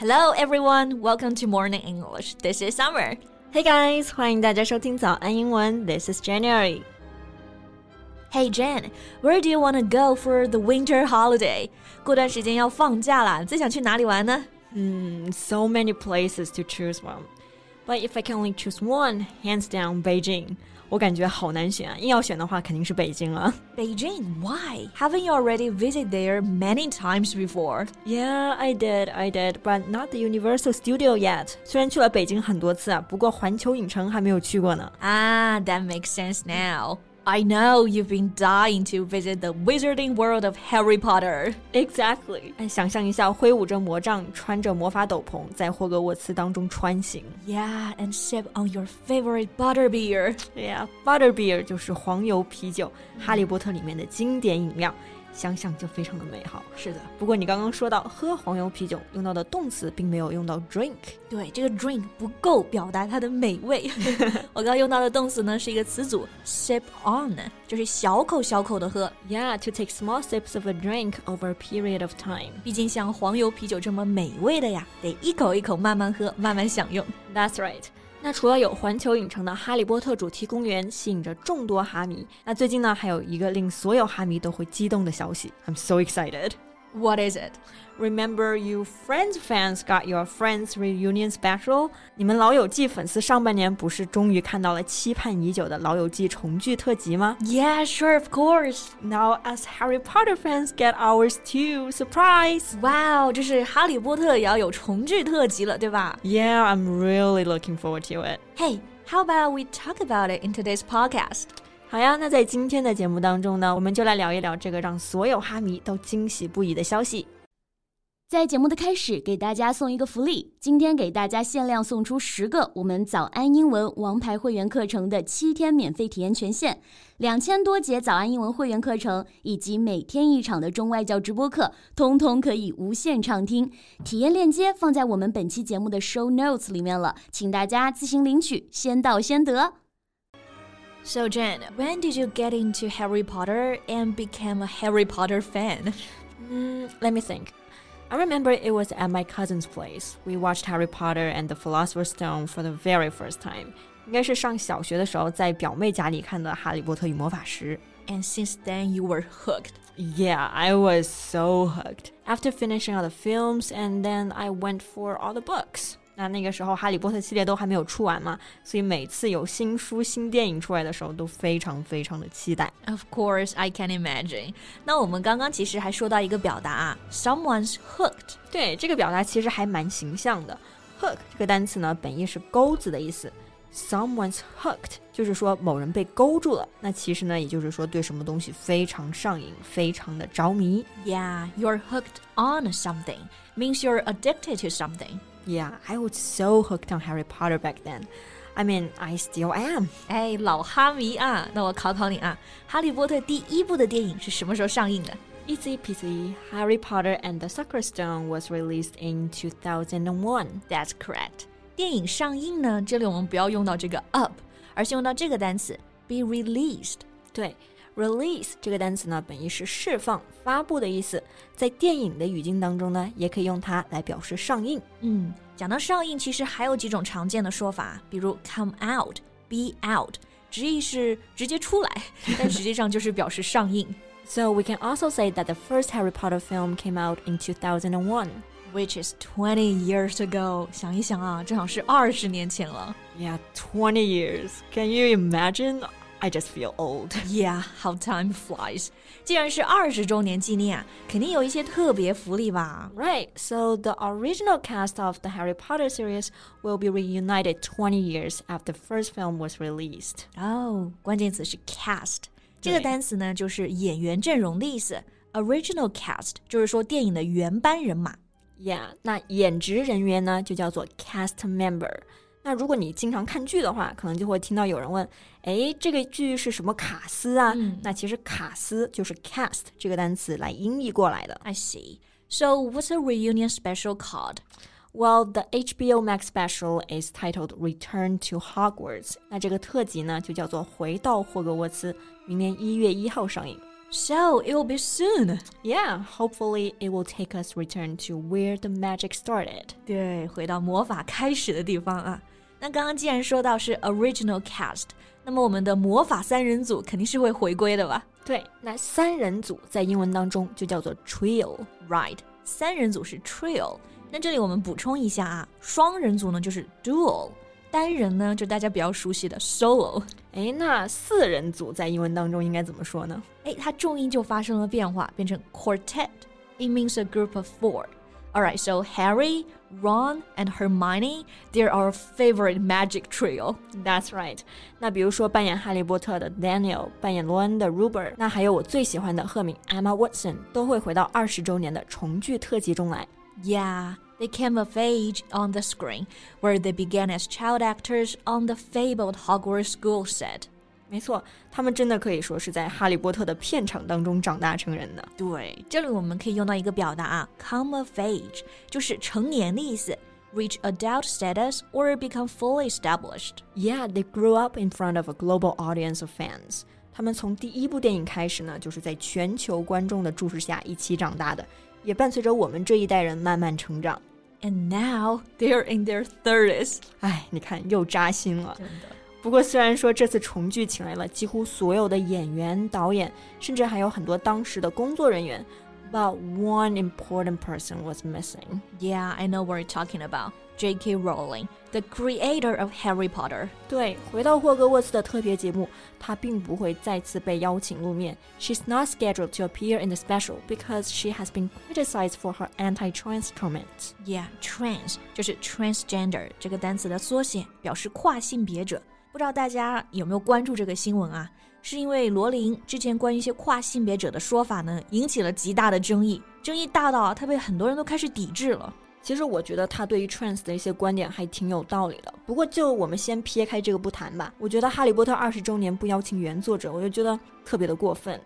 Hello everyone, welcome to Morning English. This is Summer. Hey guys，欢迎大家收听早安英文。This is January. Hey Jen, where do you want to go for the winter holiday? 过段时间要放假啦，最想去哪里玩呢？Hmm, so many places to choose from. But if I can only choose one, hands down Beijing. 我感觉好难选啊，硬要选的话，肯定是北京了。Beijing? Why? Haven't you already visited there many times before? Yeah, I did, I did, but not the Universal Studio yet. 虽然去了北京很多次啊，不过环球影城还没有去过呢。Ah, that makes sense now. I know you've been dying to visit the wizarding world of Harry Potter. Exactly. 想象一下，挥舞着魔杖，穿着魔法斗篷，在霍格沃茨当中穿行。Yeah, and sip on your favorite butterbeer. Yeah, butterbeer 就是黄油啤酒，哈利波特里面的经典饮料。 想想就非常的美好。是的，不过你刚刚说到喝黄油啤酒用到的动词，并没有用到 drink。对，这个 drink 不够表达它的美味。我刚刚用到的动词呢是一个词组 sip on，就是小口小口的喝。Yeah, to take small sips of a drink over a period of time。毕竟像黄油啤酒这么美味的呀，得一口一口慢慢喝，慢慢享用。That's right. 那除了有环球影城的哈利波特主题公园吸引着众多哈迷，那最近呢还有一个令所有哈迷都会激动的消息。I'm so excited. What is it? Remember you Friends fans got your Friends reunion special? 你们老友记粉丝上半年不是终于看到了期盼已久的老友记重聚特辑吗？Yeah, sure, of course. Now us Harry Potter fans get ours too. Surprise! Wow, 这是哈利波特也要有重聚特辑了，对吧？Yeah, I'm really looking forward to it. Hey, how about we talk about it in today's podcast? 好呀，那在今天的节目当中呢，我们就来聊一聊这个让所有哈迷都惊喜不已的消息。在节目的开始，给大家送一个福利，今天给大家限量送出十个我们早安英文王牌会员课程的七天免费体验权限，两千多节早安英文会员课程以及每天一场的中外教直播课，通通可以无限畅听。体验链接放在我们本期节目的 show notes 里面了，请大家自行领取，先到先得。So, Jen, when did you get into Harry Potter and become a Harry Potter fan? Mm, let me think. I remember it was at my cousin's place. We watched Harry Potter and the Philosopher's Stone for the very first time. 应该是上小学的时候，在表妹家里看的《哈利波特与魔法石》。And since then, you were hooked. Yeah, I was so hooked. After finishing all the films, and then I went for all the books. 那那个时候，《哈利波特》系列都还没有出完嘛，所以每次有新书、新电影出来的时候，都非常非常的期待。Of course, I can imagine. 那我们刚刚其实还说到一个表达啊，someone's hooked。对，这个表达其实还蛮形象的。Hook 这个单词呢，本意是钩子的意思。Someone's hooked 就是说某人被勾住了。那其实呢，也就是说对什么东西非常上瘾，非常的着迷。Yeah, you're hooked on something means you're addicted to something. Yeah, I was so hooked on Harry Potter back then. I mean, I still am. 哎，老哈迷啊！那我考考你啊，《哈利波特》第一部的电影是什么时候上映的？Easy peasy. Harry Potter and the Sorcerer's Stone was released in 2001. That's correct. 电影上映呢，这里我们不要用到这个 up，而是用到这个单词 be released。对。 Release 这个单词呢，本意是释放、发布的意思，在电影的语境当中呢，也可以用它来表示上映。嗯，讲到上映，其实还有几种常见的说法，比如 come out、be out，直译是直接出来，但实际上就是表示上映。So we can also say that the first Harry Potter film came out in 2001. Which is twenty years ago。想一想啊，正好是二十年前了。Yeah, twenty years. Can you imagine? I just feel old. Yeah, how time flies. 既然是二十周年纪念啊，肯定有一些特别福利吧？Right. So the original cast of the Harry Potter series will be reunited 20 years after the first film was released. 哦，关键词是 cast。这个单词呢，就是演员阵容的意思。Original cast 就是说电影的原班人马。Yeah，那演职人员呢，就叫做 cast member。 那如果你经常看剧的话，可能就会听到有人问：“哎，这个剧是什么卡斯啊？”嗯、那其实卡斯就是 cast 这个单词来音译过来的。I see. So what's a reunion special called? Well, the HBO Max special is titled Return to Hogwarts. 那这个特辑呢，就叫做《回到霍格沃茨》，明年一月一号上映。So it will be soon. Yeah, hopefully it will take us return to where the magic started. 对，回到魔法开始的地方啊。那刚刚既然说到是 original cast，那么我们的魔法三人组肯定是会回归的吧？对，那三人组在英文当中就叫做 trio，right？三人组是 trio。那这里我们补充一下啊，双人组呢就是 duo， 单人呢就大家比较熟悉的 solo。哎，那四人组在英文当中应该怎么说呢？哎，它重音就发生了变化，变成 quartet。It means a group of four. Alright, so Harry, Ron, and Hermione, they're our favorite magic trio. That's right. 那比如说扮演哈利波特的 Daniel，扮演罗恩的 Rupert，那还有我最喜欢的赫敏 Emma Watson，都会回到二十周年的重聚特辑中来。Yeah. They came of age on the screen, where they began as child actors on the fabled Hogwarts school set. 没错，他们真的可以说是在《哈利波特》的片场当中长大成人的。对，这里我们可以用到一个表达啊，come of age，就是成年的意思，reach adult status or become fully established. Yeah, they grew up in front of a global audience of fans. 他们从第一部电影开始呢，就是在全球观众的注视下一起长大的，也伴随着我们这一代人慢慢成长。 And now they're in their thirties. 哎，你看又扎心了。真的。不过，虽然说这次重聚请来了几乎所有的演员、导演，甚至还有很多当时的工作人员，but one important person was missing. Yeah, I know what you're talking about. J.K. Rowling, the creator of Harry Potter. 对，回到霍格沃茨的特别节目，她并不会再次被邀请露面。She's not scheduled to appear in the special because she has been criticized for her anti-trans comments. Yeah, trans 就是 transgender 这个单词的缩写，表示跨性别者。不知道大家有没有关注这个新闻啊？是因为罗琳之前关于一些跨性别者的说法呢，引起了极大的争议，争议大到啊，他被很多人都开始抵制了。其实我觉得他对于 trans 的一些观点还挺有道理的。不过就我们先撇开这个不谈吧。我觉得《哈利波特》二十周年不邀请原作者，我就觉得特别的过分。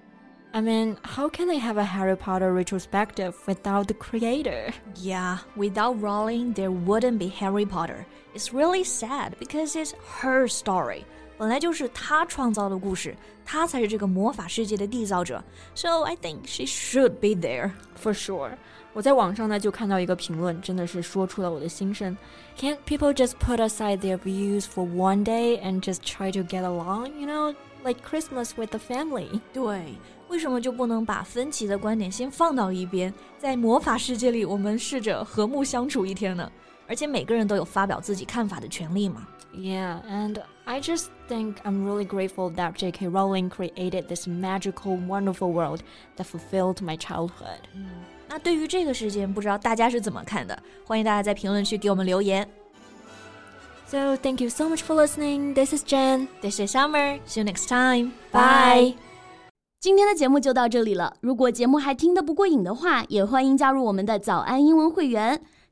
I mean, how can they have a Harry Potter retrospective without the creator? Yeah, without Rowling, there wouldn't be Harry Potter. It's really sad because it's her story. 本来就是她创造的故事，她才是这个魔法世界的缔造者。So I think she should be there for sure. 我在网上呢就看到一个评论，真的是说出了我的心声。Can't people just put aside their views for one day and just try to get along? You know, like Christmas with the family. 对。为什么就不能把分歧的观点先放到一边，在魔法世界里，我们试着和睦相处一天呢？而且每个人都有发表自己看法的权利嘛。Yeah, and I just think I'm really grateful that J.K. Rowling created this magical, wonderful world that fulfilled my childhood. 嗯， 那对于这个事件，不知道大家是怎么看的？欢迎大家在评论区给我们留言。So thank you so much for listening. This is Jen. This is Summer. See you next time. Bye. 今天的节目就到这里了。如果节目还听得不过瘾的话，也欢迎加入我们的早安英文会员。